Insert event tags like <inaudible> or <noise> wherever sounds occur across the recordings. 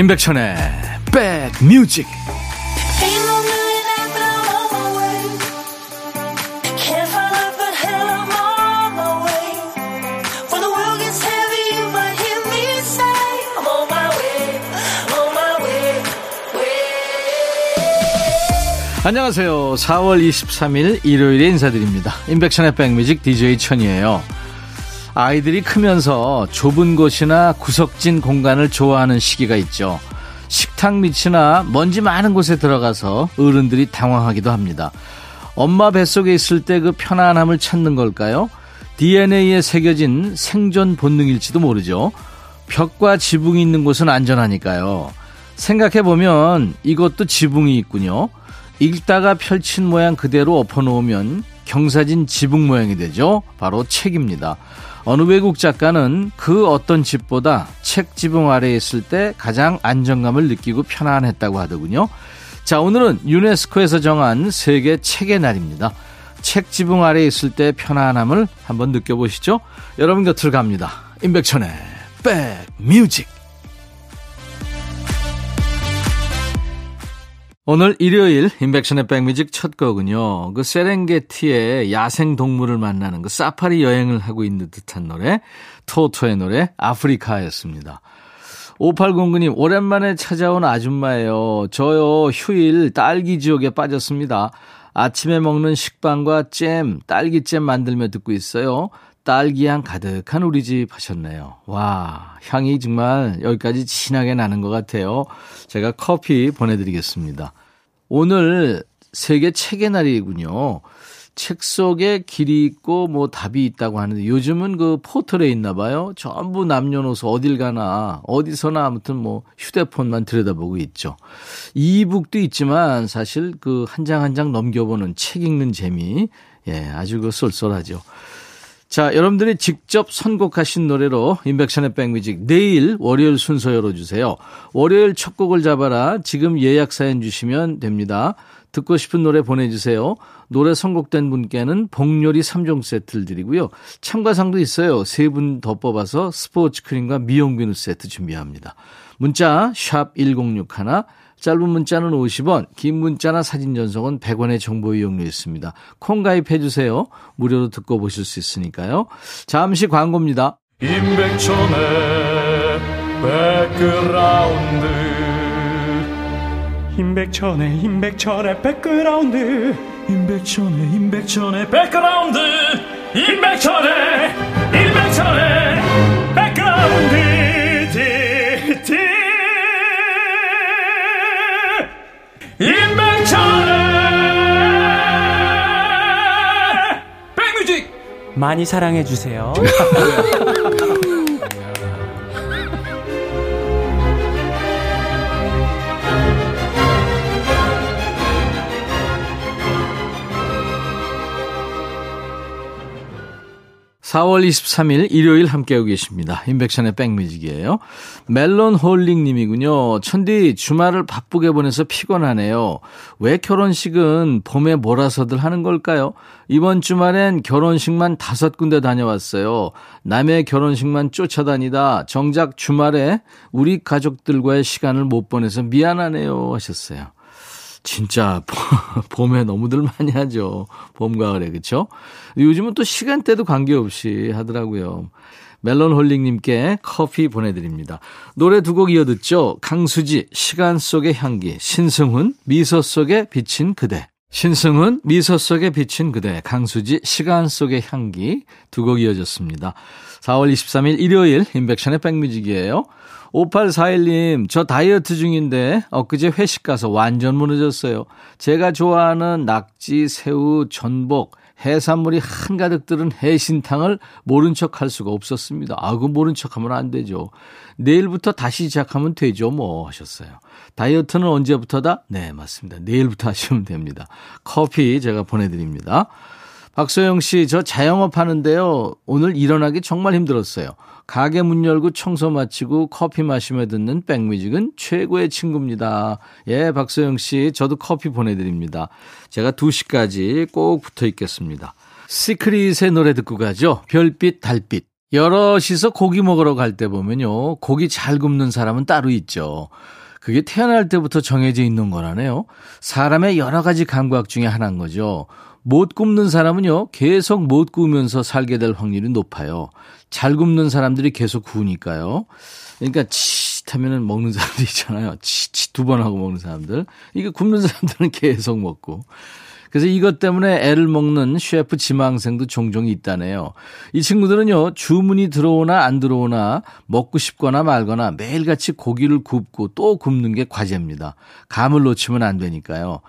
임백천의 백뮤직 안녕하세요. 4월 23일 일요일에 인사드립니다. 임백천의 백뮤직 DJ 천이에요. 아이들이 크면서 좁은 곳이나 구석진 공간을 좋아하는 시기가 있죠. 식탁 밑이나 먼지 많은 곳에 들어가서 어른들이 당황하기도 합니다. 엄마 뱃속에 있을 때 그 편안함을 찾는 걸까요? DNA에 새겨진 생존 본능일지도 모르죠. 벽과 지붕이 있는 곳은 안전하니까요. 생각해보면 이것도 지붕이 있군요. 읽다가 펼친 모양 그대로 엎어놓으면 경사진 지붕 모양이 되죠. 바로 책입니다. 어느 외국 작가는 그 어떤 집보다 책 지붕 아래에 있을 때 가장 안정감을 느끼고 편안했다고 하더군요. 자, 오늘은 유네스코에서 정한 세계 책의 날입니다. 책 지붕 아래에 있을 때 편안함을 한번 느껴보시죠. 여러분 곁을 갑니다. 임백천의 백뮤직. 오늘 일요일 인백션의 백뮤직 첫 곡은요. 그 세렝게티의 야생 동물을 만나는 그 사파리 여행을 하고 있는 듯한 노래 토토의 노래 아프리카였습니다. 5809님 오랜만에 찾아온 아줌마예요. 저요 휴일 딸기 지옥에 빠졌습니다. 아침에 먹는 식빵과 잼, 딸기잼 만들며 듣고 있어요. 딸기향 가득한 우리 집 하셨네요. 와, 향이 정말 여기까지 진하게 나는 것 같아요. 제가 커피 보내드리겠습니다. 오늘 세계 책의 날이군요. 책 속에 길이 있고 뭐 답이 있다고 하는데 요즘은 그 포털에 있나 봐요. 전부 남녀노소 어딜 가나 어디서나 아무튼 뭐 휴대폰만 들여다보고 있죠. 이북도 있지만 사실 그 한 장 한 장 넘겨보는 책 읽는 재미 예 아주 그 쏠쏠하죠. 자, 여러분들이 직접 선곡하신 노래로 인백션의 백뮤직 내일 월요일 순서 열어주세요. 월요일 첫 곡을 잡아라. 지금 예약 사연 주시면 됩니다. 듣고 싶은 노래 보내주세요. 노래 선곡된 분께는 복요리 3종 세트를 드리고요. 참가상도 있어요. 세 분 더 뽑아서 스포츠 크림과 미용 비누 세트 준비합니다. 문자 1061, 짧은 문자는 50원, 긴 문자나 사진 전송은 100원의 정보 이용료 있습니다. 콩 가입해 주세요. 무료로 듣고 보실 수 있으니까요. 잠시 광고입니다. 임백천의 백그라운드 임백천의 임백천의 백그라운드 임백천의 임백천의 백그라운드 임백천의 임백천의 백그라운드 많이 사랑해 주세요. <laughs> 4월 23일 일요일 함께하고 계십니다. 인백션의 백뮤직이에요. 멜론 홀링 님이군요. 천디 주말을 바쁘게 보내서 피곤하네요. 왜 결혼식은 봄에 몰아서들 하는 걸까요? 이번 주말엔 결혼식만 다섯 군데 다녀왔어요. 남의 결혼식만 쫓아다니다 정작 주말에 우리 가족들과의 시간을 못 보내서 미안하네요 하셨어요. 진짜 봄에 너무들 많이 하죠. 봄, 가을에, 그쵸? 요즘은 또 시간대도 관계없이 하더라고요. 멜론 홀링님께 커피 보내드립니다. 노래 두 곡 이어 듣죠. 강수지, 시간 속의 향기, 신승훈, 미소 속에 비친 그대. 신승훈, 미소 속에 비친 그대, 강수지, 시간 속의 향기 두 곡 이어졌습니다. 4월 23일 일요일 인백션의 백뮤직이에요. 5841님, 저 다이어트 중인데 엊그제 회식 가서 완전 무너졌어요. 제가 좋아하는 낙지, 새우, 전복, 해산물이 한가득 들은 해신탕을 모른 척 할 수가 없었습니다. 아, 그 모른 척 하면 안 되죠. 내일부터 다시 시작하면 되죠, 뭐 하셨어요. 다이어트는 언제부터다? 네, 맞습니다. 내일부터 하시면 됩니다. 커피 제가 보내드립니다. 박소영 씨, 저 자영업 하는데요. 오늘 일어나기 정말 힘들었어요. 가게 문 열고 청소 마치고 커피 마시며 듣는 백뮤직은 최고의 친구입니다. 예, 박소영 씨, 저도 커피 보내드립니다. 제가 2시까지 꼭 붙어 있겠습니다. 시크릿의 노래 듣고 가죠. 별빛, 달빛. 여럿이서 고기 먹으러 갈 때 보면요. 고기 잘 굽는 사람은 따로 있죠. 그게 태어날 때부터 정해져 있는 거라네요. 사람의 여러 가지 감각 중에 하나인 거죠. 못 굽는 사람은요, 계속 못 구우면서 살게 될 확률이 높아요. 잘 굽는 사람들이 계속 구우니까요. 그러니까 치읓 하면은 먹는 사람들 있잖아요. 치읓 두 번 하고 먹는 사람들. 이게 굽는 사람들은 계속 먹고. 그래서 이것 때문에 애를 먹는 셰프 지망생도 종종 있다네요. 이 친구들은요, 주문이 들어오나 안 들어오나 먹고 싶거나 말거나 매일같이 고기를 굽고 또 굽는 게 과제입니다. 감을 놓치면 안 되니까요.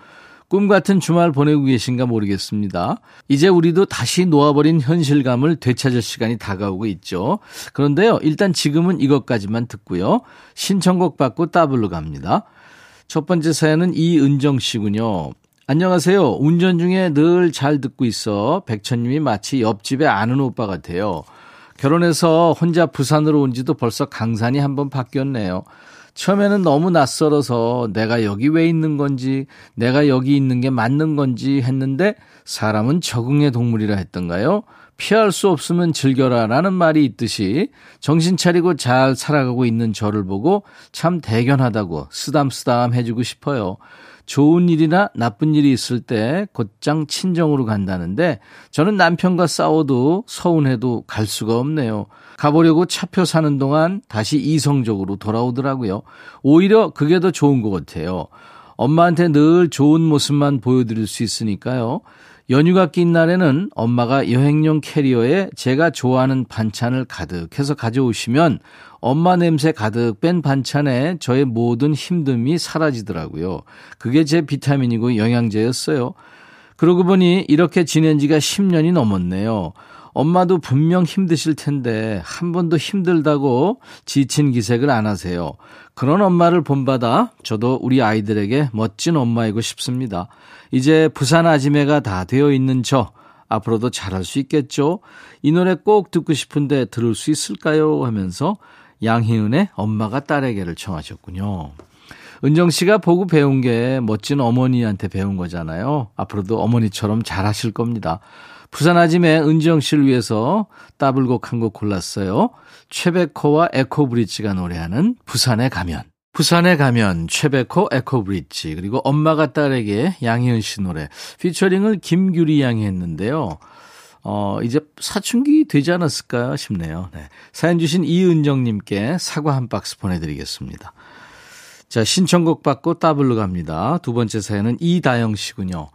꿈 같은 주말 보내고 계신가 모르겠습니다. 이제 우리도 다시 놓아버린 현실감을 되찾을 시간이 다가오고 있죠. 그런데요, 일단 지금은 이것까지만 듣고요. 신청곡 받고 따블로 갑니다. 첫 번째 사연은 이은정 씨군요. 안녕하세요. 운전 중에 늘 잘 듣고 있어. 백천님이 마치 옆집에 아는 오빠 같아요. 결혼해서 혼자 부산으로 온 지도 벌써 강산이 한번 바뀌었네요. 처음에는 너무 낯설어서 내가 여기 왜 있는 건지, 내가 여기 있는 게 맞는 건지 했는데 사람은 적응의 동물이라 했던가요? 피할 수 없으면 즐겨라 라는 말이 있듯이 정신 차리고 잘 살아가고 있는 저를 보고 참 대견하다고 쓰담쓰담 해주고 싶어요. 좋은 일이나 나쁜 일이 있을 때 곧장 친정으로 간다는데 저는 남편과 싸워도 서운해도 갈 수가 없네요. 가보려고 차표 사는 동안 다시 이성적으로 돌아오더라고요. 오히려 그게 더 좋은 것 같아요. 엄마한테 늘 좋은 모습만 보여드릴 수 있으니까요. 연휴가 낀 날에는 엄마가 여행용 캐리어에 제가 좋아하는 반찬을 가득해서 가져오시면 엄마 냄새 가득 뺀 반찬에 저의 모든 힘듦이 사라지더라고요. 그게 제 비타민이고 영양제였어요. 그러고 보니 이렇게 지낸 지가 10년이 넘었네요. 엄마도 분명 힘드실 텐데 한 번도 힘들다고 지친 기색을 안 하세요. 그런 엄마를 본받아 저도 우리 아이들에게 멋진 엄마이고 싶습니다. 이제 부산 아지매가 다 되어 있는 저 앞으로도 잘할 수 있겠죠? 이 노래 꼭 듣고 싶은데 들을 수 있을까요? 하면서 양희은의 엄마가 딸에게를 청하셨군요. 은정 씨가 보고 배운 게 멋진 어머니한테 배운 거잖아요. 앞으로도 어머니처럼 잘하실 겁니다. 부산 아짐의 은정 씨를 위해서 따블곡 한 곡 골랐어요. 최백호와 에코브리지가 노래하는 부산에 가면. 부산에 가면 최백호 에코브리지 그리고 엄마가 딸에게 양희은 씨 노래 피처링을 김규리 양이 했는데요. 어, 이제 사춘기 되지 않았을까 싶네요. 네. 사연 주신 이은정님께 사과 한 박스 보내드리겠습니다. 자, 신청곡 받고 따블로 갑니다. 두 번째 사연은 이다영 씨군요.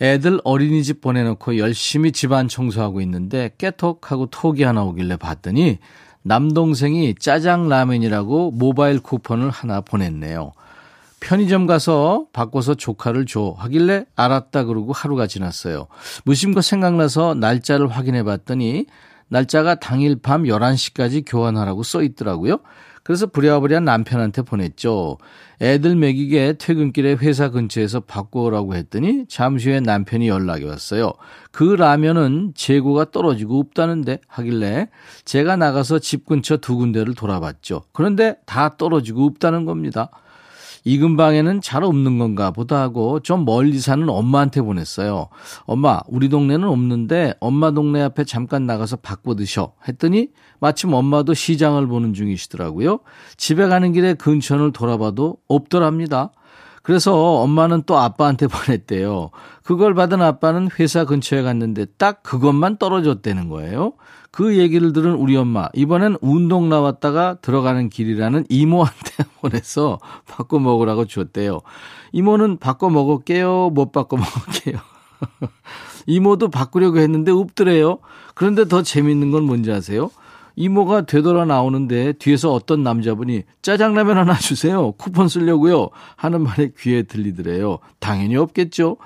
애들 어린이집 보내놓고 열심히 집안 청소하고 있는데 깨톡하고 톡이 하나 오길래 봤더니 남동생이 짜장 라면이라고 모바일 쿠폰을 하나 보냈네요. 편의점 가서 바꿔서 조카를 줘 하길래 알았다 그러고 하루가 지났어요. 무심코 생각나서 날짜를 확인해 봤더니 날짜가 당일 밤 11시까지 교환하라고 써 있더라고요. 그래서 부랴부랴 남편한테 보냈죠. 애들 먹이게 퇴근길에 회사 근처에서 바꾸라고 했더니 잠시 후에 남편이 연락이 왔어요. 그 라면은 재고가 떨어지고 없다는데 하길래 제가 나가서 집 근처 두 군데를 돌아봤죠. 그런데 다 떨어지고 없다는 겁니다. 이 근방에는 잘 없는 건가 보다 하고 좀 멀리 사는 엄마한테 보냈어요. 엄마, 우리 동네는 없는데 엄마 동네 앞에 잠깐 나가서 바꿔 드셔. 했더니 마침 엄마도 시장을 보는 중이시더라고요. 집에 가는 길에 근처를 돌아봐도 없더랍니다. 그래서 엄마는 또 아빠한테 <laughs> 보냈대요. 그걸 받은 아빠는 회사 근처에 갔는데 딱 그것만 떨어졌다는 거예요. 그 얘기를 들은 우리 엄마, 이번엔 운동 나왔다가 들어가는 길이라는 이모한테 <laughs> 보내서 바꿔 먹으라고 줬대요. 이모는 바꿔 먹을게요, 못 바꿔 먹을게요. <laughs> 이모도 바꾸려고 했는데 없더래요. 그런데 더 재밌는 건 뭔지 아세요? 이모가 되돌아 나오는데 뒤에서 어떤 남자분이 짜장라면 하나 주세요. 쿠폰 쓰려고요. 하는 말에 귀에 들리더래요. 당연히 없겠죠.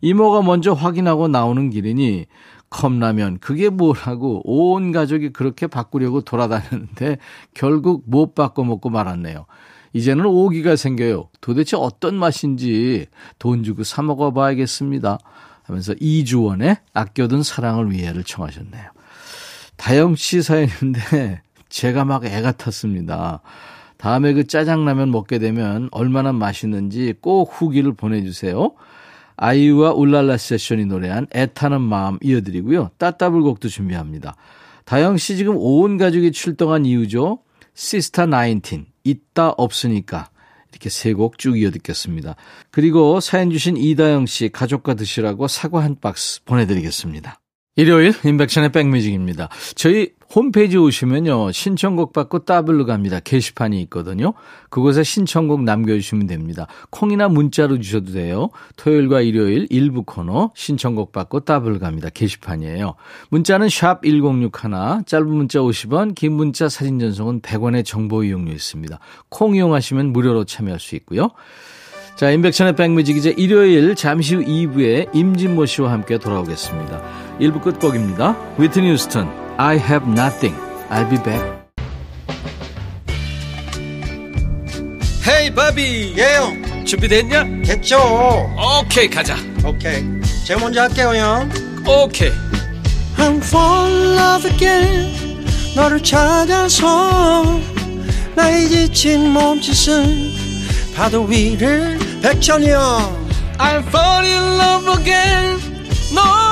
이모가 먼저 확인하고 나오는 길이니 컵라면 그게 뭐라고 온 가족이 그렇게 바꾸려고 돌아다녔는데 결국 못 바꿔 먹고 말았네요. 이제는 오기가 생겨요. 도대체 어떤 맛인지 돈 주고 사 먹어 봐야겠습니다. 하면서 이주원의 아껴둔 사랑을 위해를 청하셨네요. 다영 씨 사연인데 <laughs> 제가 막 애가 탔습니다. 다음에 그 짜장라면 먹게 되면 얼마나 맛있는지 꼭 후기를 보내주세요. 아이유와 울랄라 세션이 노래한 애타는 마음 이어드리고요. 따따블곡도 준비합니다. 다영 씨 지금 온 가족이 출동한 이유죠. 시스타 19 있다 없으니까 이렇게 세 곡 쭉 이어 듣겠습니다. 그리고 사연 주신 이다영 씨 가족과 드시라고 사과 한 박스 보내드리겠습니다. 일요일 인백션의 백뮤직입니다. 저희 홈페이지 오시면요. 신청곡 받고 따블로 갑니다. 게시판이 있거든요. 그곳에 신청곡 남겨주시면 됩니다. 콩이나 문자로 주셔도 돼요. 토요일과 일요일 일부 코너 신청곡 받고 따블로 갑니다. 게시판이에요. 문자는 샵 1061, 짧은 문자 50원, 긴 문자 사진 전송은 100원의 정보 이용료 있습니다. 콩 이용하시면 무료로 참여할 수 있고요. 자, 인백천의 백뮤직 이제 일요일 잠시 후 2부에 임진모 씨와 함께 돌아오겠습니다. 1부 끝곡입니다. 위트니 휴스턴, I have nothing. I'll be back. 헤이 바비. 예영. 준비됐냐? 됐죠. 오케이 가자. 오케이. 제가 먼저 할게요 형. 오케이. I'm fall in love again. 너를 찾아서 나의 지친 몸짓은 파도 위를 백천이 형 I'm fall in love again. 너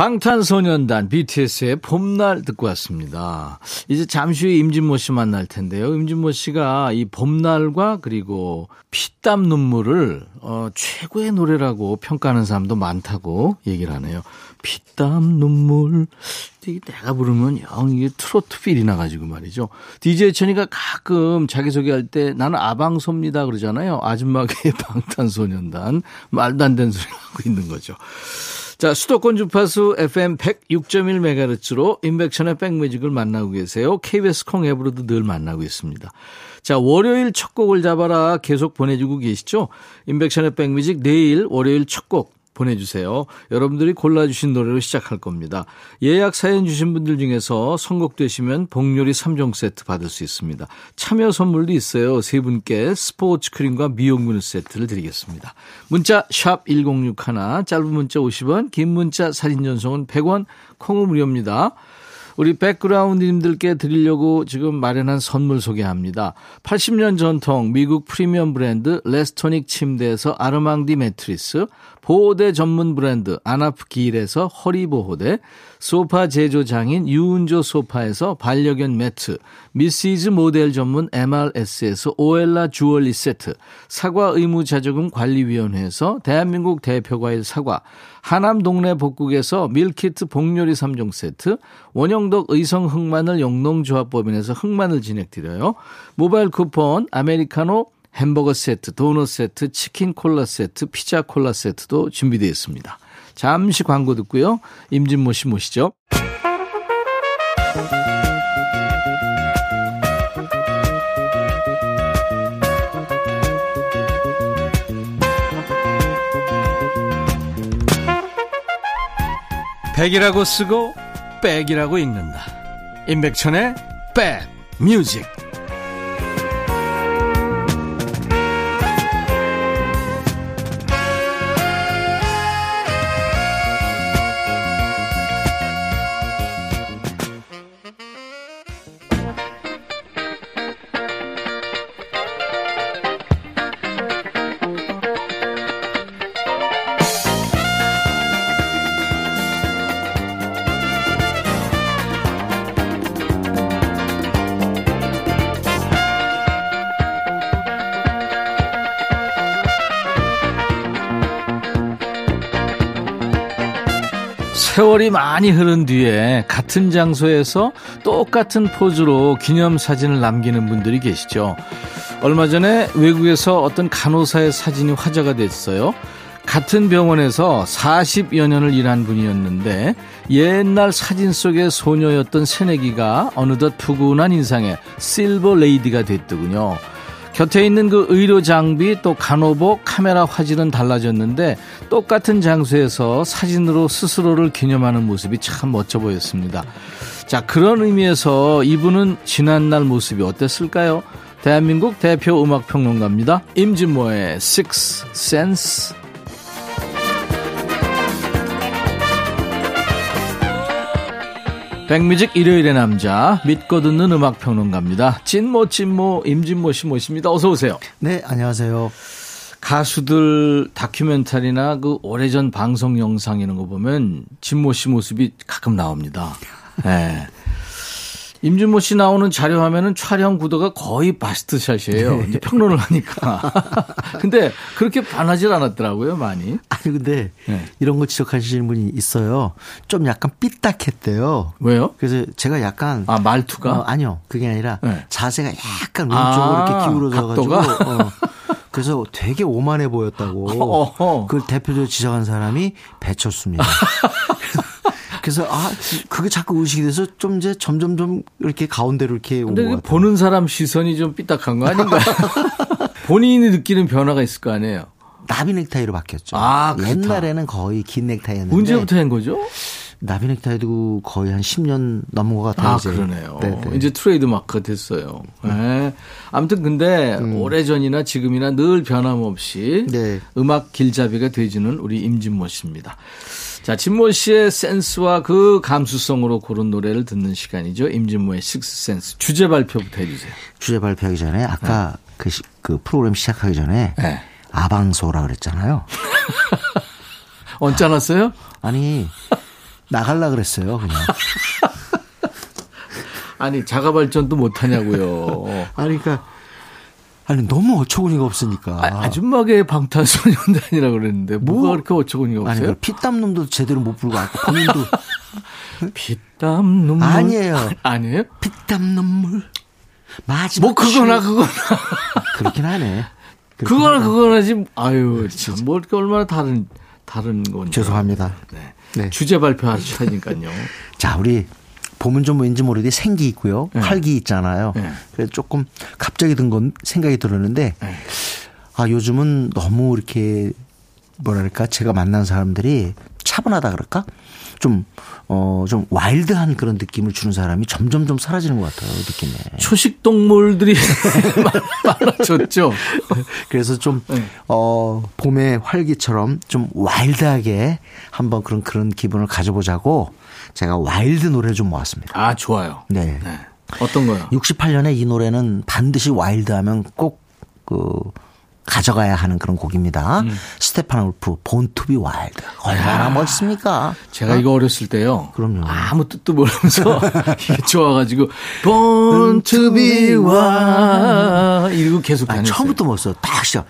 방탄소년단 BTS의 봄날 듣고 왔습니다. 이제 잠시 후에 임진모 씨 만날 텐데요. 임진모 씨가 이 봄날과 그리고 피땀 눈물을 어, 최고의 노래라고 평가하는 사람도 많다고 얘기를 하네요. 피땀 눈물 내가 부르면 영 이게 트로트 필이 나가지고 말이죠. DJ 천이가 가끔 자기소개할 때 나는 아방소입니다 그러잖아요. 아줌마계 <laughs> 방탄소년단 말도 안 되는 소리 하고 있는 거죠. 자, 수도권 주파수 FM 106.1MHz로 인백션의 백뮤직을 만나고 계세요. KBS 콩 앱으로도 늘 만나고 있습니다. 자, 월요일 첫 곡을 잡아라 계속 보내주고 계시죠? 인백션의 백뮤직 내일 월요일 첫 곡 보내주세요. 여러분들이 골라주신 노래로 시작할 겁니다. 예약 사연 주신 분들 중에서 선곡되시면 복요리 3종 세트 받을 수 있습니다. 참여 선물도 있어요. 세 분께 스포츠 크림과 미용균 세트를 드리겠습니다. 문자 1061, 짧은 문자 50원, 긴 문자 사진 전송은 100원, 콩은 무료입니다. 우리 백그라운드님들께 드리려고 지금 마련한 선물 소개합니다. 80년 전통 미국 프리미엄 브랜드 레스토닉 침대에서 아르망디 매트리스, 보호대 전문 브랜드 아나프 길에서 허리보호대, 소파 제조장인 유운조 소파에서 반려견 매트, 미시즈 모델 전문 MRS에서 오엘라 주얼리 세트, 사과 의무 자조금 관리위원회에서 대한민국 대표과일 사과, 하남 동네 복국에서 밀키트 복요리 3종 세트, 원영덕 의성 흑마늘 영농조합법인에서 흑마늘 진행드려요. 모바일 쿠폰, 아메리카노, 햄버거 세트, 도넛 세트, 치킨 콜라 세트, 피자 콜라 세트도 준비되어 있습니다. 잠시 광고 듣고요. 임진모 씨 모시죠. 백이라고 쓰고 백이라고 읽는다. 임백천의 백 뮤직. 많이 흐른 뒤에 같은 장소에서 똑같은 포즈로 기념사진을 남기는 분들이 계시죠. 얼마 전에 외국에서 어떤 간호사의 사진이 화제가 됐어요. 같은 병원에서 40여 년을 일한 분이었는데 옛날 사진 속의 소녀였던 새내기가 어느덧 푸근한 인상의 실버 레이디가 됐더군요. 곁에 있는 그 의료 장비 또 간호복 카메라 화질은 달라졌는데 똑같은 장소에서 사진으로 스스로를 기념하는 모습이 참 멋져 보였습니다. 자 그런 의미에서 이분은 지난날 모습이 어땠을까요? 대한민국 대표 음악 평론가입니다. 임진모의 Six Sense 백뮤직 일요일의 남자 믿고 듣는 음악 평론가입니다. 찐모 찐모 임진모 씨 모십니다. 어서 오세요. 네, 안녕하세요. 가수들 다큐멘터리나 그 오래전 방송 영상 이런 거 보면 진모 씨 모습이 가끔 나옵니다. 네. 임진모 씨 나오는 자료 화면은 촬영 구도가 거의 바스트샷이에요. 이제 평론을 하니까. <laughs> 근데 그렇게 반하질 않았더라고요, 많이. 아니 근데 네. 이런 거 지적하시는 분이 있어요. 좀 약간 삐딱했대요. 왜요? 그래서 제가 약간 아, 말투가? 어, 아니요. 그게 아니라 네. 자세가 약간 아, 왼쪽으로 이렇게 기울어져 가지고 각도가? 어, 그래서 되게 오만해 보였다고. <laughs> 어허. 그걸 대표적으로 지적한 사람이 배철수입니다. <laughs> 그래서 아 그게 자꾸 의식이 돼서 좀 이제 점점 좀 이렇게 가운데로 이렇게 온것 그 같아요. 보는 사람 시선이 좀 삐딱한 거 아닌가요? <laughs> 본인이 느끼는 변화가 있을 거 아니에요? 나비 넥타이로 바뀌었죠. 아, 그렇다. 옛날에는 거의 긴 넥타이였는데 언제부터 한 거죠? 나비 넥타이도 거의 한 10년 넘은 것 같아요. 아, 이제. 그러네요. 네, 네. 이제 트레이드 마크가 됐어요. 네. 아무튼 근데 오래전이나 지금이나 늘 변함없이 네. 음악 길잡이가 돼주는 우리 임진모 씨입니다. 자, 진모 씨의 센스와 그 감수성으로 고른 노래를 듣는 시간이죠. 임진모의 식스 센스. 주제 발표부터 해주세요. 주제 발표하기 전에 아까 그, 시- 그 프로그램 시작하기 전에 네. 아방소라 그랬잖아요. <laughs> 언짢았어요? 아니 나갈라 그랬어요 그냥. <laughs> 아니, 자가 발전도 못 하냐고요. <laughs> 아니 그러니까 아니 너무 어처구니가 없으니까. 아, 아줌마계 방탄소년단이라 그랬는데 뭐가 뭐? 그렇게 어처구니가 아니 없어요? 그 피땀 놈도 제대로 못 부르고 아까 본인도 <laughs> 피땀 눈물 아니에요. 아 니에요? 피땀 눈물 마지막 뭐 그거나 춤. 그거나 그렇긴 하네. 그거나. 그거나지 아유 참 뭐 얼마나 다른 다른 건지 죄송합니다. 네. 네. 주제 발표하시니까요. <laughs> 자, 우리 보면 좀 왠지 모르게 생기 있고요. 네. 활기 있잖아요. 네. 그래서 조금 갑자기 든 건 생각이 들었는데 네. 아, 요즘은 너무 이렇게 뭐랄까 제가 만난 사람들이 차분하다 그럴까? 좀, 어, 좀 와일드한 그런 느낌을 주는 사람이 점점 좀 사라지는 것 같아요, 느낌에. 초식 동물들이 <laughs> 많아졌죠. 그래서 좀, 네. 어, 봄의 활기처럼 좀 와일드하게 한번 그런, 그런 기분을 가져보자고 제가 와일드 노래를 좀 모았습니다. 아 좋아요. 네. 네. 어떤 거요? 68년에 이 노래는 반드시 와일드 하면 꼭 그 가져가야 하는 그런 곡입니다. 음. 스테판 울프 Born to be Wild. 얼마나 멋있습니까? 제가 이거 어렸을 때요. 그럼요. 아무 뜻도 모르면서 <laughs> 이게 좋아가지고 be wild 이러고 계속 아니, 다녔어요. 처음부터 멋있어. 딱 시작.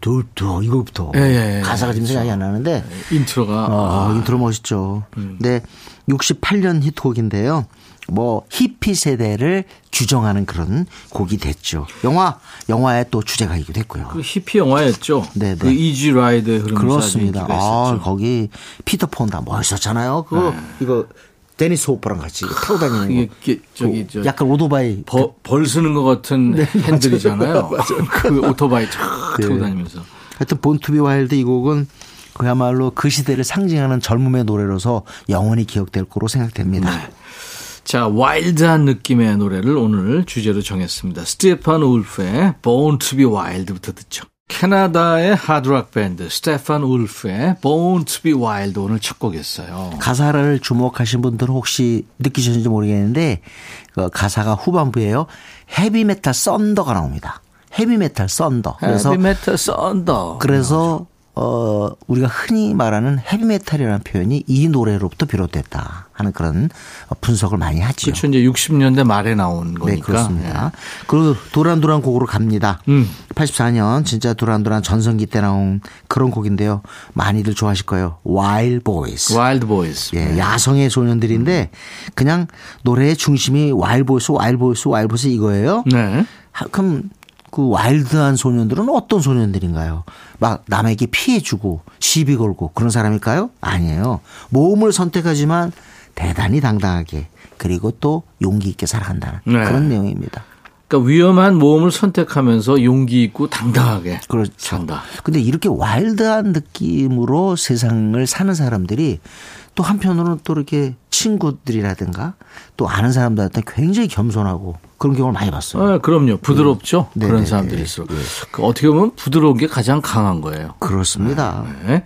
돌도 이거부터 예, 예, 예. 가사가 지금 생각이 안 나는데 인트로가 어, 인트로 멋있죠. 근데 68년 히트곡인데요. 뭐 히피 세대를 규정하는 그런 곡이 됐죠. 영화 영화의 또 주제가이기도 됐고요. 그 히피 영화였죠. 네, 네. 그 Easy Rider에서 그렇습니다. 아. 네. 거기 피터 폰다 멋있었잖아요. 그거 이거 데니스 호퍼랑 같이 타고 다니는 이게 거. 저기 저 약간 오토바이 벌, 벌 쓰는 것 같은 네, 핸들이잖아요. <laughs> 그 오토바이 쫙 네. 타고 다니면서. 하여튼 Born to be Wild 이 곡은 그야말로 그 시대를 상징하는 젊음의 노래로서 영원히 기억될 거로 생각됩니다. 네. 자, 와일드한 느낌의 노래를 오늘 주제로 정했습니다. 스테판 울프의 Born to be Wild부터 듣죠. 캐나다의 하드락 밴드 스테판 울프의 Born to be Wild 오늘 첫 곡이었어요. 가사를 주목하신 분들은 혹시 느끼셨는지 모르겠는데 그 가사가 후반부에요. heavy metal thunder가 나옵니다. heavy metal thunder. 그래서 heavy metal thunder. 그래서 어 우리가 흔히 말하는 헤비메탈이라는 표현이 이 노래로부터 비롯됐다 하는 그런 분석을 많이 하죠. 그렇죠. 이제 60년대 말에 나온 거니까. 네, 그렇습니다. 그리고 듀란듀란 곡으로 갑니다. 음. 84년 진짜 듀란듀란 전성기 때 나온 그런 곡인데요. 많이들 좋아하실 거예요. Wild Boys. Wild Boys. 예, 야성의 소년들인데 그냥 노래의 중심이 Wild Boys, Wild Boys, Wild Boys 이거예요. 네. 하- 그럼 그 와일드한 소년들은 어떤 소년들인가요? 막 남에게 피해주고 시비 걸고 그런 사람일까요? 아니에요. 모험을 선택하지만 대단히 당당하게 그리고 또 용기 있게 살아간다는 네. 그런 내용입니다. 그러니까 위험한 모험을 선택하면서 용기 있고 당당하게 그렇죠. 산다. 근데 이렇게 와일드한 느낌으로 세상을 사는 사람들이 또 한편으로는 또 이렇게 친구들이라든가 또 아는 사람들한테 굉장히 겸손하고 그런 경우를 많이 봤어요. 아, 그럼요. 부드럽죠. 네, 그런 네, 사람들이 네. 있어. 그 어떻게 보면 부드러운 게 가장 강한 거예요. 그렇습니다. 네.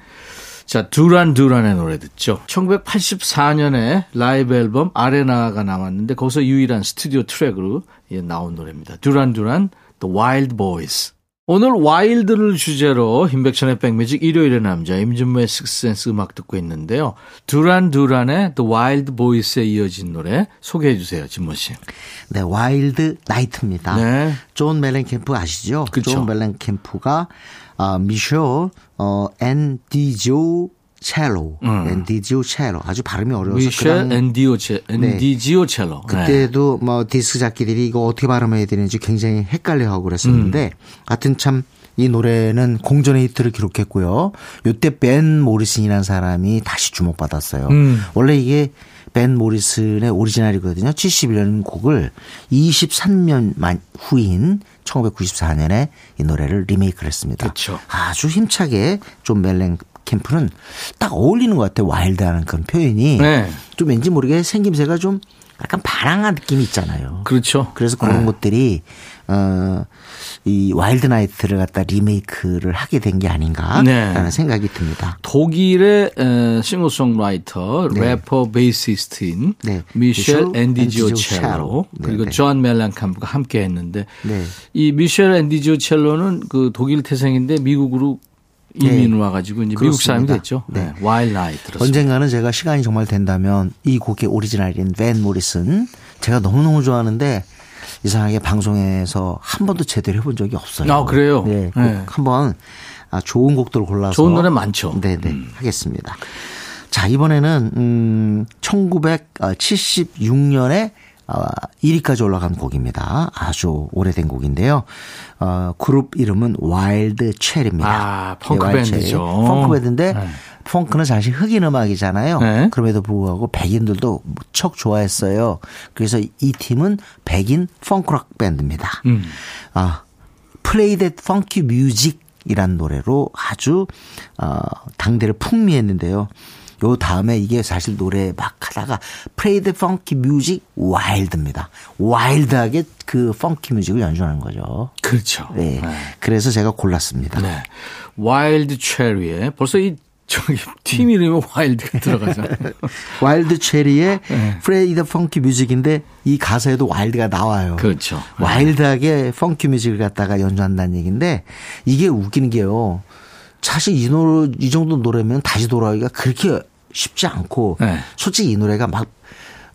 자, 두란 두란의 노래 듣죠. 1984년에 라이브 앨범 Arena가 나왔는데 거기서 유일한 스튜디오 트랙으로 예, 나온 노래입니다. 두란 두란 The Wild Boys. 오늘 와일드를 주제로 임백천의 백뮤직 일요일의 남자 임진모의 식스센스 음악 듣고 있는데요. 두란 두란의 The Wild Boys에 이어진 노래 소개해 주세요, 진모 씨. 네, Wild Night입니다. 네. 존 멜렌캠프 아시죠? 그쵸. 존 멜렌캠프가 아, 미셸 어, 앤 디조 첼로, 음. 앤 디지오 첼로 아주 발음이 어려워서 미셸 그냥 엔디오체 엔디지오첼로. 네. 그때도 뭐 디스크 자키들이 이거 어떻게 발음해야 되는지 굉장히 헷갈려하고 그랬었는데 음. 하여튼 참 이 노래는 공전의 히트를 기록했고요. 요때 벤 모리슨이라는 사람이 다시 주목받았어요. 음. 원래 이게 벤 모리슨의 오리지널이거든요. 71년 곡을 23년 만 후인 1994년에 이 노래를 리메이크를 했습니다. 그쵸. 아주 힘차게 좀 멜랭 캠프는 딱 어울리는 것 같아요. 와일드하는 그런 표현이. 네. 좀 왠지 모르게 생김새가 좀 약간 반항한 느낌이 있잖아요. 그렇죠. 그래서 그런 것들이 어, 이 Wild Night를 갖다 리메이크를 하게 된 게 아닌가라는 네. 생각이 듭니다. 독일의 에, 싱어송라이터, 래퍼, 베이시스트인 네. 미셸 엔디지오첼로 엔디지오첼로. 그리고 네, 네. 존 멜랑캄프가 함께 했는데 네. 이 미셸 엔디지오첼로는 그 독일 태생인데 미국으로 이민 와가지고 이제 미국 사람이 네. 됐죠. 네. 네. Wild Night 들었습니다. 언젠가는 제가 시간이 정말 된다면 이 곡의 오리지널인 밴 모리슨 제가 너무너무 좋아하는데 이상하게 방송에서 한 번도 제대로 해본 적이 없어요. 아, 그래요? 네. 꼭 네. 한번 아, 좋은 곡들 골라서 좋은 노래 많죠. 네네 하겠습니다. 자 이번에는 음 1976년에 어, 1위까지 올라간 곡입니다. 아주 오래된 곡인데요. 어, 그룹 이름은 와일드 체리입니다. 아, 펑크 체리. 밴드죠. 펑크 밴드인데 네. 펑크는 사실 흑인 음악이잖아요. 네. 그럼에도 불구하고 백인들도 무척 좋아했어요. 그래서 이 팀은 백인 펑크락 밴드입니다. 음. 아, Play That Funky Music이란 노래로 아주 어, 당대를 풍미했는데요. 요 다음에 이게 사실 노래 막 하다가 the Funky Music Wild입니다. 와일드하게 그 funky music을 연주하는 거죠. 그렇죠. 네. 네. 그래서 제가 골랐습니다. 네. Wild Cherry에 벌써 이 저기 팀 이름이 wild가 들어가잖아요. Wild Cherry의 네. The Funky Music인데 이 가사에도 wild가 나와요. 그렇죠. 네. 와일드하게 funky music을 갖다가 연주한다는 얘기인데 이게 웃기는 게요. 사실 이 노래 이 정도 노래면 다시 돌아오기가 그렇게 쉽지 않고 네. 솔직히 이 노래가 막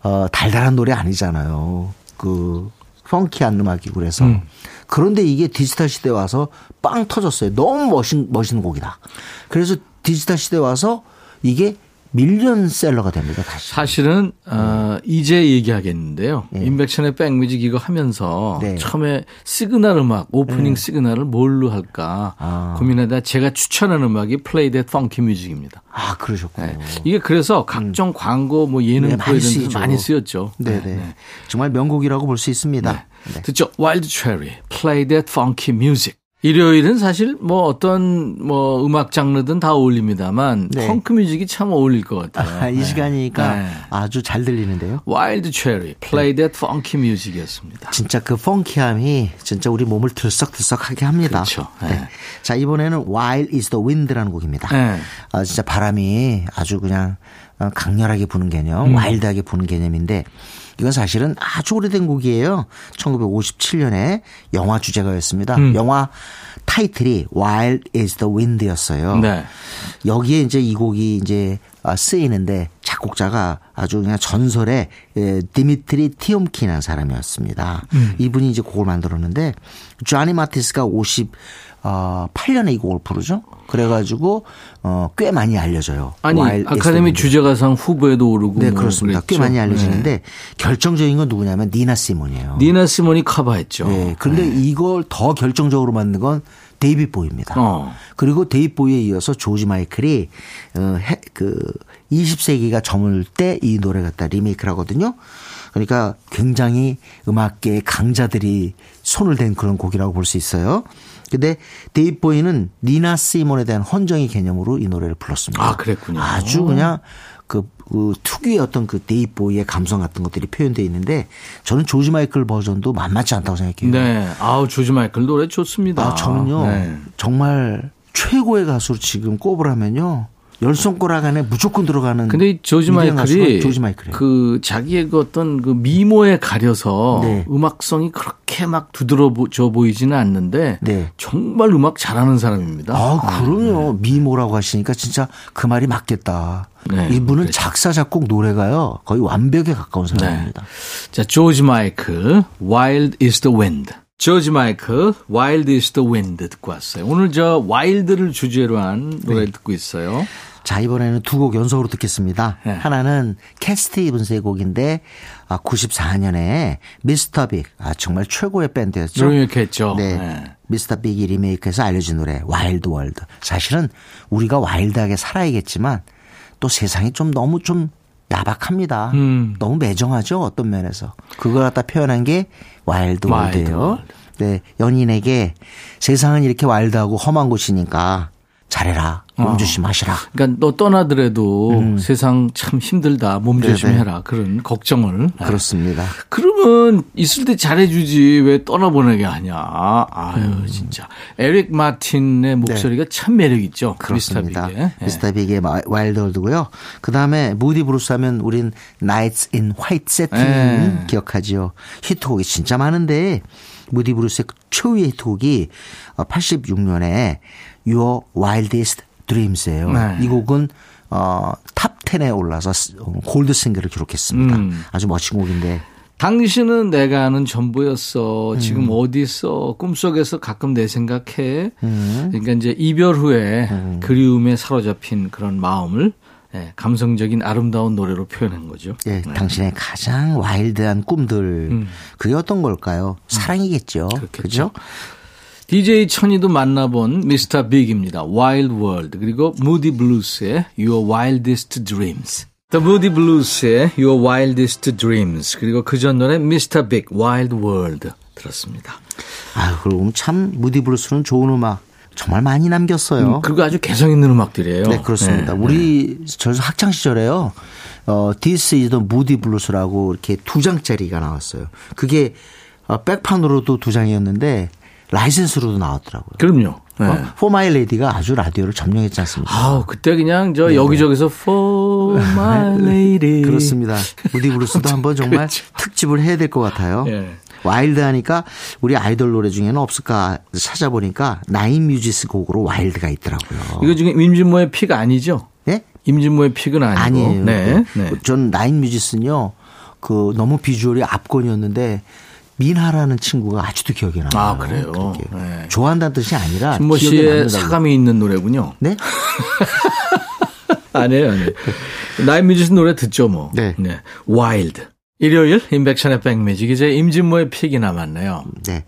어, 달달한 노래 아니잖아요. 그 funky한 음악이고 그래서 음. 그런데 이게 디지털 시대 에 와서 빵 터졌어요. 너무 멋있는 멋있는 곡이다. 그래서 디지털 시대 에 와서 이게 밀리언셀러가 됩니다. 다시. 사실은 어, 이제 얘기하겠는데요. 네. 임백천의 백뮤직 이거 하면서 네. 처음에 시그널 음악 오프닝 시그널을 뭘로 할까 아. 고민하다 제가 추천한 음악이 Play That Funky Music입니다. 아 그러셨군요. 네. 이게 그래서 각종 광고 뭐 예능 네, 프로에서. 많이 쓰였죠. 네네. 정말 명곡이라고 볼 수 있습니다. 네. 듣죠. Wild Cherry, Play That Funky Music. 일요일은 사실 뭐 어떤 뭐 음악 장르든 다 어울립니다만 네. funk music이 참 어울릴 것 같아요. 아, 이 네. 시간이니까 네. 아주 잘 들리는데요. Wild Cherry, Play That Funky Music이었습니다. 진짜 그 펑키함이 진짜 우리 몸을 들썩들썩하게 합니다. 그렇죠. 네. 자 이번에는 While is the Wind라는 곡입니다. 네. 아, 진짜 바람이 아주 그냥 어, 강렬하게 부는 음. 개념, 와일드하게 부는 개념인데 이건 사실은 아주 오래된 곡이에요. 1957년에 영화 주제가였습니다. 음. 영화 타이틀이 While is the Wind였어요. 네. 여기에 이제 이 곡이 이제 아, 쓰이는데 작곡자가 아주 그냥 전설의 에, 디미트리 티옴킨이라는 사람이었습니다. 음. 이분이 이제 곡을 만들었는데 쟈니 마티스가 50 어, 8년에 이 곡을 부르죠. 그래가지고 어, 꽤 많이 알려져요. 아니 아카데미. 주제가상 후보에도 오르고 네 뭐 그렇습니다. 꽤 그랬죠. 많이 알려지는데 네. 결정적인 건 누구냐면 니나 시몬이에요. 니나 시몬이 커버했죠. 네. 그런데 이걸 더 결정적으로 만든 건 데이빗 보위입니다. 어. 그리고 데이빗 보위에 이어서 조지 마이클이 어, 해, 그 20세기가 저물 때 이 노래 갖다 리메이크를 하거든요. 그러니까 굉장히 음악계의 강자들이 손을 댄 그런 곡이라고 볼 수 있어요. 근데 데이빗 보위는 니나 시몬에 대한 헌정의 개념으로 이 노래를 불렀습니다. 아, 그랬군요. 아주 그냥 그, 그 특유의 어떤 그 데이빗 보위의 감성 같은 것들이 표현되어 있는데 저는 조지 마이클 버전도 만만치 않다고 생각해요. 네. 아우 조지 마이클 노래 좋습니다. 아, 저는요, 네. 정말 최고의 가수로 지금 꼽으라면요, 열 손가락 안에 무조건 들어가는. 근데 이 조지 마이클이 조지 마이클이에요. 그 자기의 그 어떤 그 미모에 가려서 네. 음악성이 그렇게 막 두드러져 보이지는 않는데 네. 정말 음악 잘하는 사람입니다. 아, 그럼요. 미모라고 하시니까 진짜 그 말이 맞겠다. 네, 이분은 그렇죠. 작사, 작곡, 노래가요. 거의 완벽에 가까운 사람입니다. 자, 조지 마이클, Wild is the Wind. 조지 마이클, Wild is the Wind 듣고 왔어요. 오늘 저 wild를 주제로 한 노래 네. 듣고 있어요. 자, 이번에는 두 곡 연속으로 듣겠습니다. 네. 하나는 캣 스티븐스의 곡인데, 아, 94년에 미스터 빅, 아, 정말 최고의 밴드였죠. 유명했죠. 네. 네. 미스터 빅이 리메이크해서 알려진 노래, Wild World. 사실은 우리가 와일드하게 살아야겠지만, 또 세상이 좀 너무 좀 야박합니다. 음. 너무 매정하죠, 어떤 면에서. 그걸 갖다 표현한 게 Wild, Wild World예요. World. 네, 연인에게 세상은 이렇게 와일드하고 험한 곳이니까 잘해라, 어. 몸 조심하시라. 그러니까 너 떠나더라도 세상 참 힘들다. 몸 음. 네네. 조심해라. 그런 걱정을. 네. 그렇습니다. 그러면 있을 때 잘해주지 왜 떠나보내게 하냐. 아유 음. 진짜. 에릭 마틴의 목소리가 참 매력 있죠. 네. 그렇습니다. 미스터 빅의. 예. 미스터 빅의 마- Wild World고요. 그 다음에 무디 블루스 하면 우린 in White Satin 예. 기억하지요. 히트곡이 진짜 많은데 무디 블루스의 최후의 히트곡이 86년에 Your Wildest Dreams예요. 네. 이 곡은 어, 탑 10에 올라서 스- 어, 골드 싱글을 기록했습니다. 음. 아주 멋진 곡인데 당신은 내가 아는 전부였어. 음. 지금 어디 있어? 꿈속에서 가끔 내 생각해. 음. 그러니까 이제 이별 후에 그리움에 사로잡힌 그런 마음을 예, 감성적인 아름다운 노래로 표현한 거죠. 예, 네. 당신의 가장 와일드한 꿈들 그게 어떤 걸까요? 사랑이겠죠. 음. 그렇겠죠. DJ 천이도 만나본 미스터 빅입니다. Wild World 그리고 무디 블루스의 Your Wildest Dreams. The Moody Blues의 Your Wildest Dreams 그리고 그 전 노래 미스터 빅 Wild World 들었습니다. 아, 그럼 참 무디 블루스는 좋은 음악 정말 많이 남겼어요. 그리고 아주 개성 있는 음악들이에요. 네, 그렇습니다. 네. 우리 저 학창 시절에요. 어, This is the Moody Blues라고 이렇게 두 장짜리가 나왔어요. 그게 어, 백판으로도 두 장이었는데 라이센스로도 나왔더라고요. 그럼요. 네. 어, For My Lady가 아주 라디오를 점령했지 않습니까? 아우 그때 그냥 저 여기저기서 For My <laughs> Lady 네, 그렇습니다. 무디 블루스도 한번 <laughs> 정말 그렇죠. 특집을 해야 될 것 같아요. 예. Wild 하니까 우리 아이돌 노래 중에는 없을까 찾아보니까 나인 뮤지스 곡으로 Wild가 있더라고요. 이거 중에 임진모의 pick 아니죠? 예? 임진모의 pick은 아니고. 아니에요. 네. 네. 전 나인 뮤지스는요. 그 너무 비주얼이 압권이었는데 민하라는 친구가 아직도 기억이 나요. 아, 그래요? 네. 좋아한다는 뜻이 아니라 진모 씨의. 사심이 있는 노래군요. 네? <laughs> 아니에요, 아니에요. 나인 뮤지스 노래 듣죠, 뭐. 네. Wild. 일요일 임백천의 백뮤직 이제 임진모의 pick이 남았네요. 네.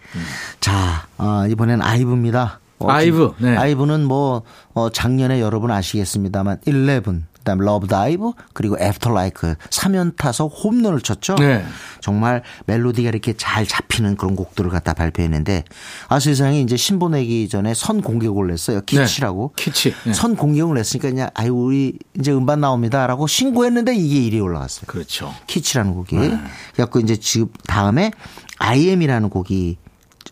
자, 어, 이번엔 아이브입니다. 어, 아이브, 네. 아이브는 뭐, 어, 작년에 여러분 아시겠습니다만, 11, 그 다음 Love Dive, 그리고 After Like 3연타석 홈런을 쳤죠. 네. 정말 멜로디가 이렇게 잘 잡히는 그런 곡들을 갖다 발표했는데, 아, 세상에 이제 신보 내기 전에 선공개곡을 냈어요. 키치라고. 네. 키치. 네. 선공개곡을 냈으니까 그냥, 아유, 우리 이제 음반 나옵니다. 라고 신고했는데 이게 1위 올라갔어요. 그렇죠. 키치라는 곡이. 네. 그래갖고 이제 지금 다음에 I am이라는 곡이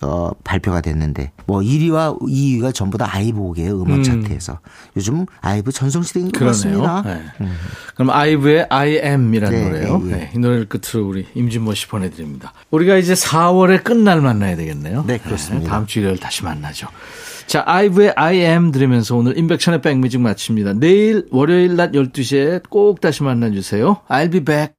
어, 발표가 됐는데 뭐 1위와 2위가 전부 다 아이브 곡이에요 음원 차트에서 요즘 아이브 전성시대인 것 그러네요. 같습니다. 네. 그럼 아이브의 I am이라는 네, 노래요. 네, 예. 네, 이 노래를 끝으로 우리 임진모 씨 보내드립니다. 우리가 이제 4월의 끝날 만나야 되겠네요. 네, 그렇습니다. 다음 주 일요일 다시 만나죠. 자, 아이브의 I am 들으면서 오늘 임백천의 백뮤직 마칩니다. 내일 월요일 낮 12시에 꼭 다시 만나주세요. I'll be back.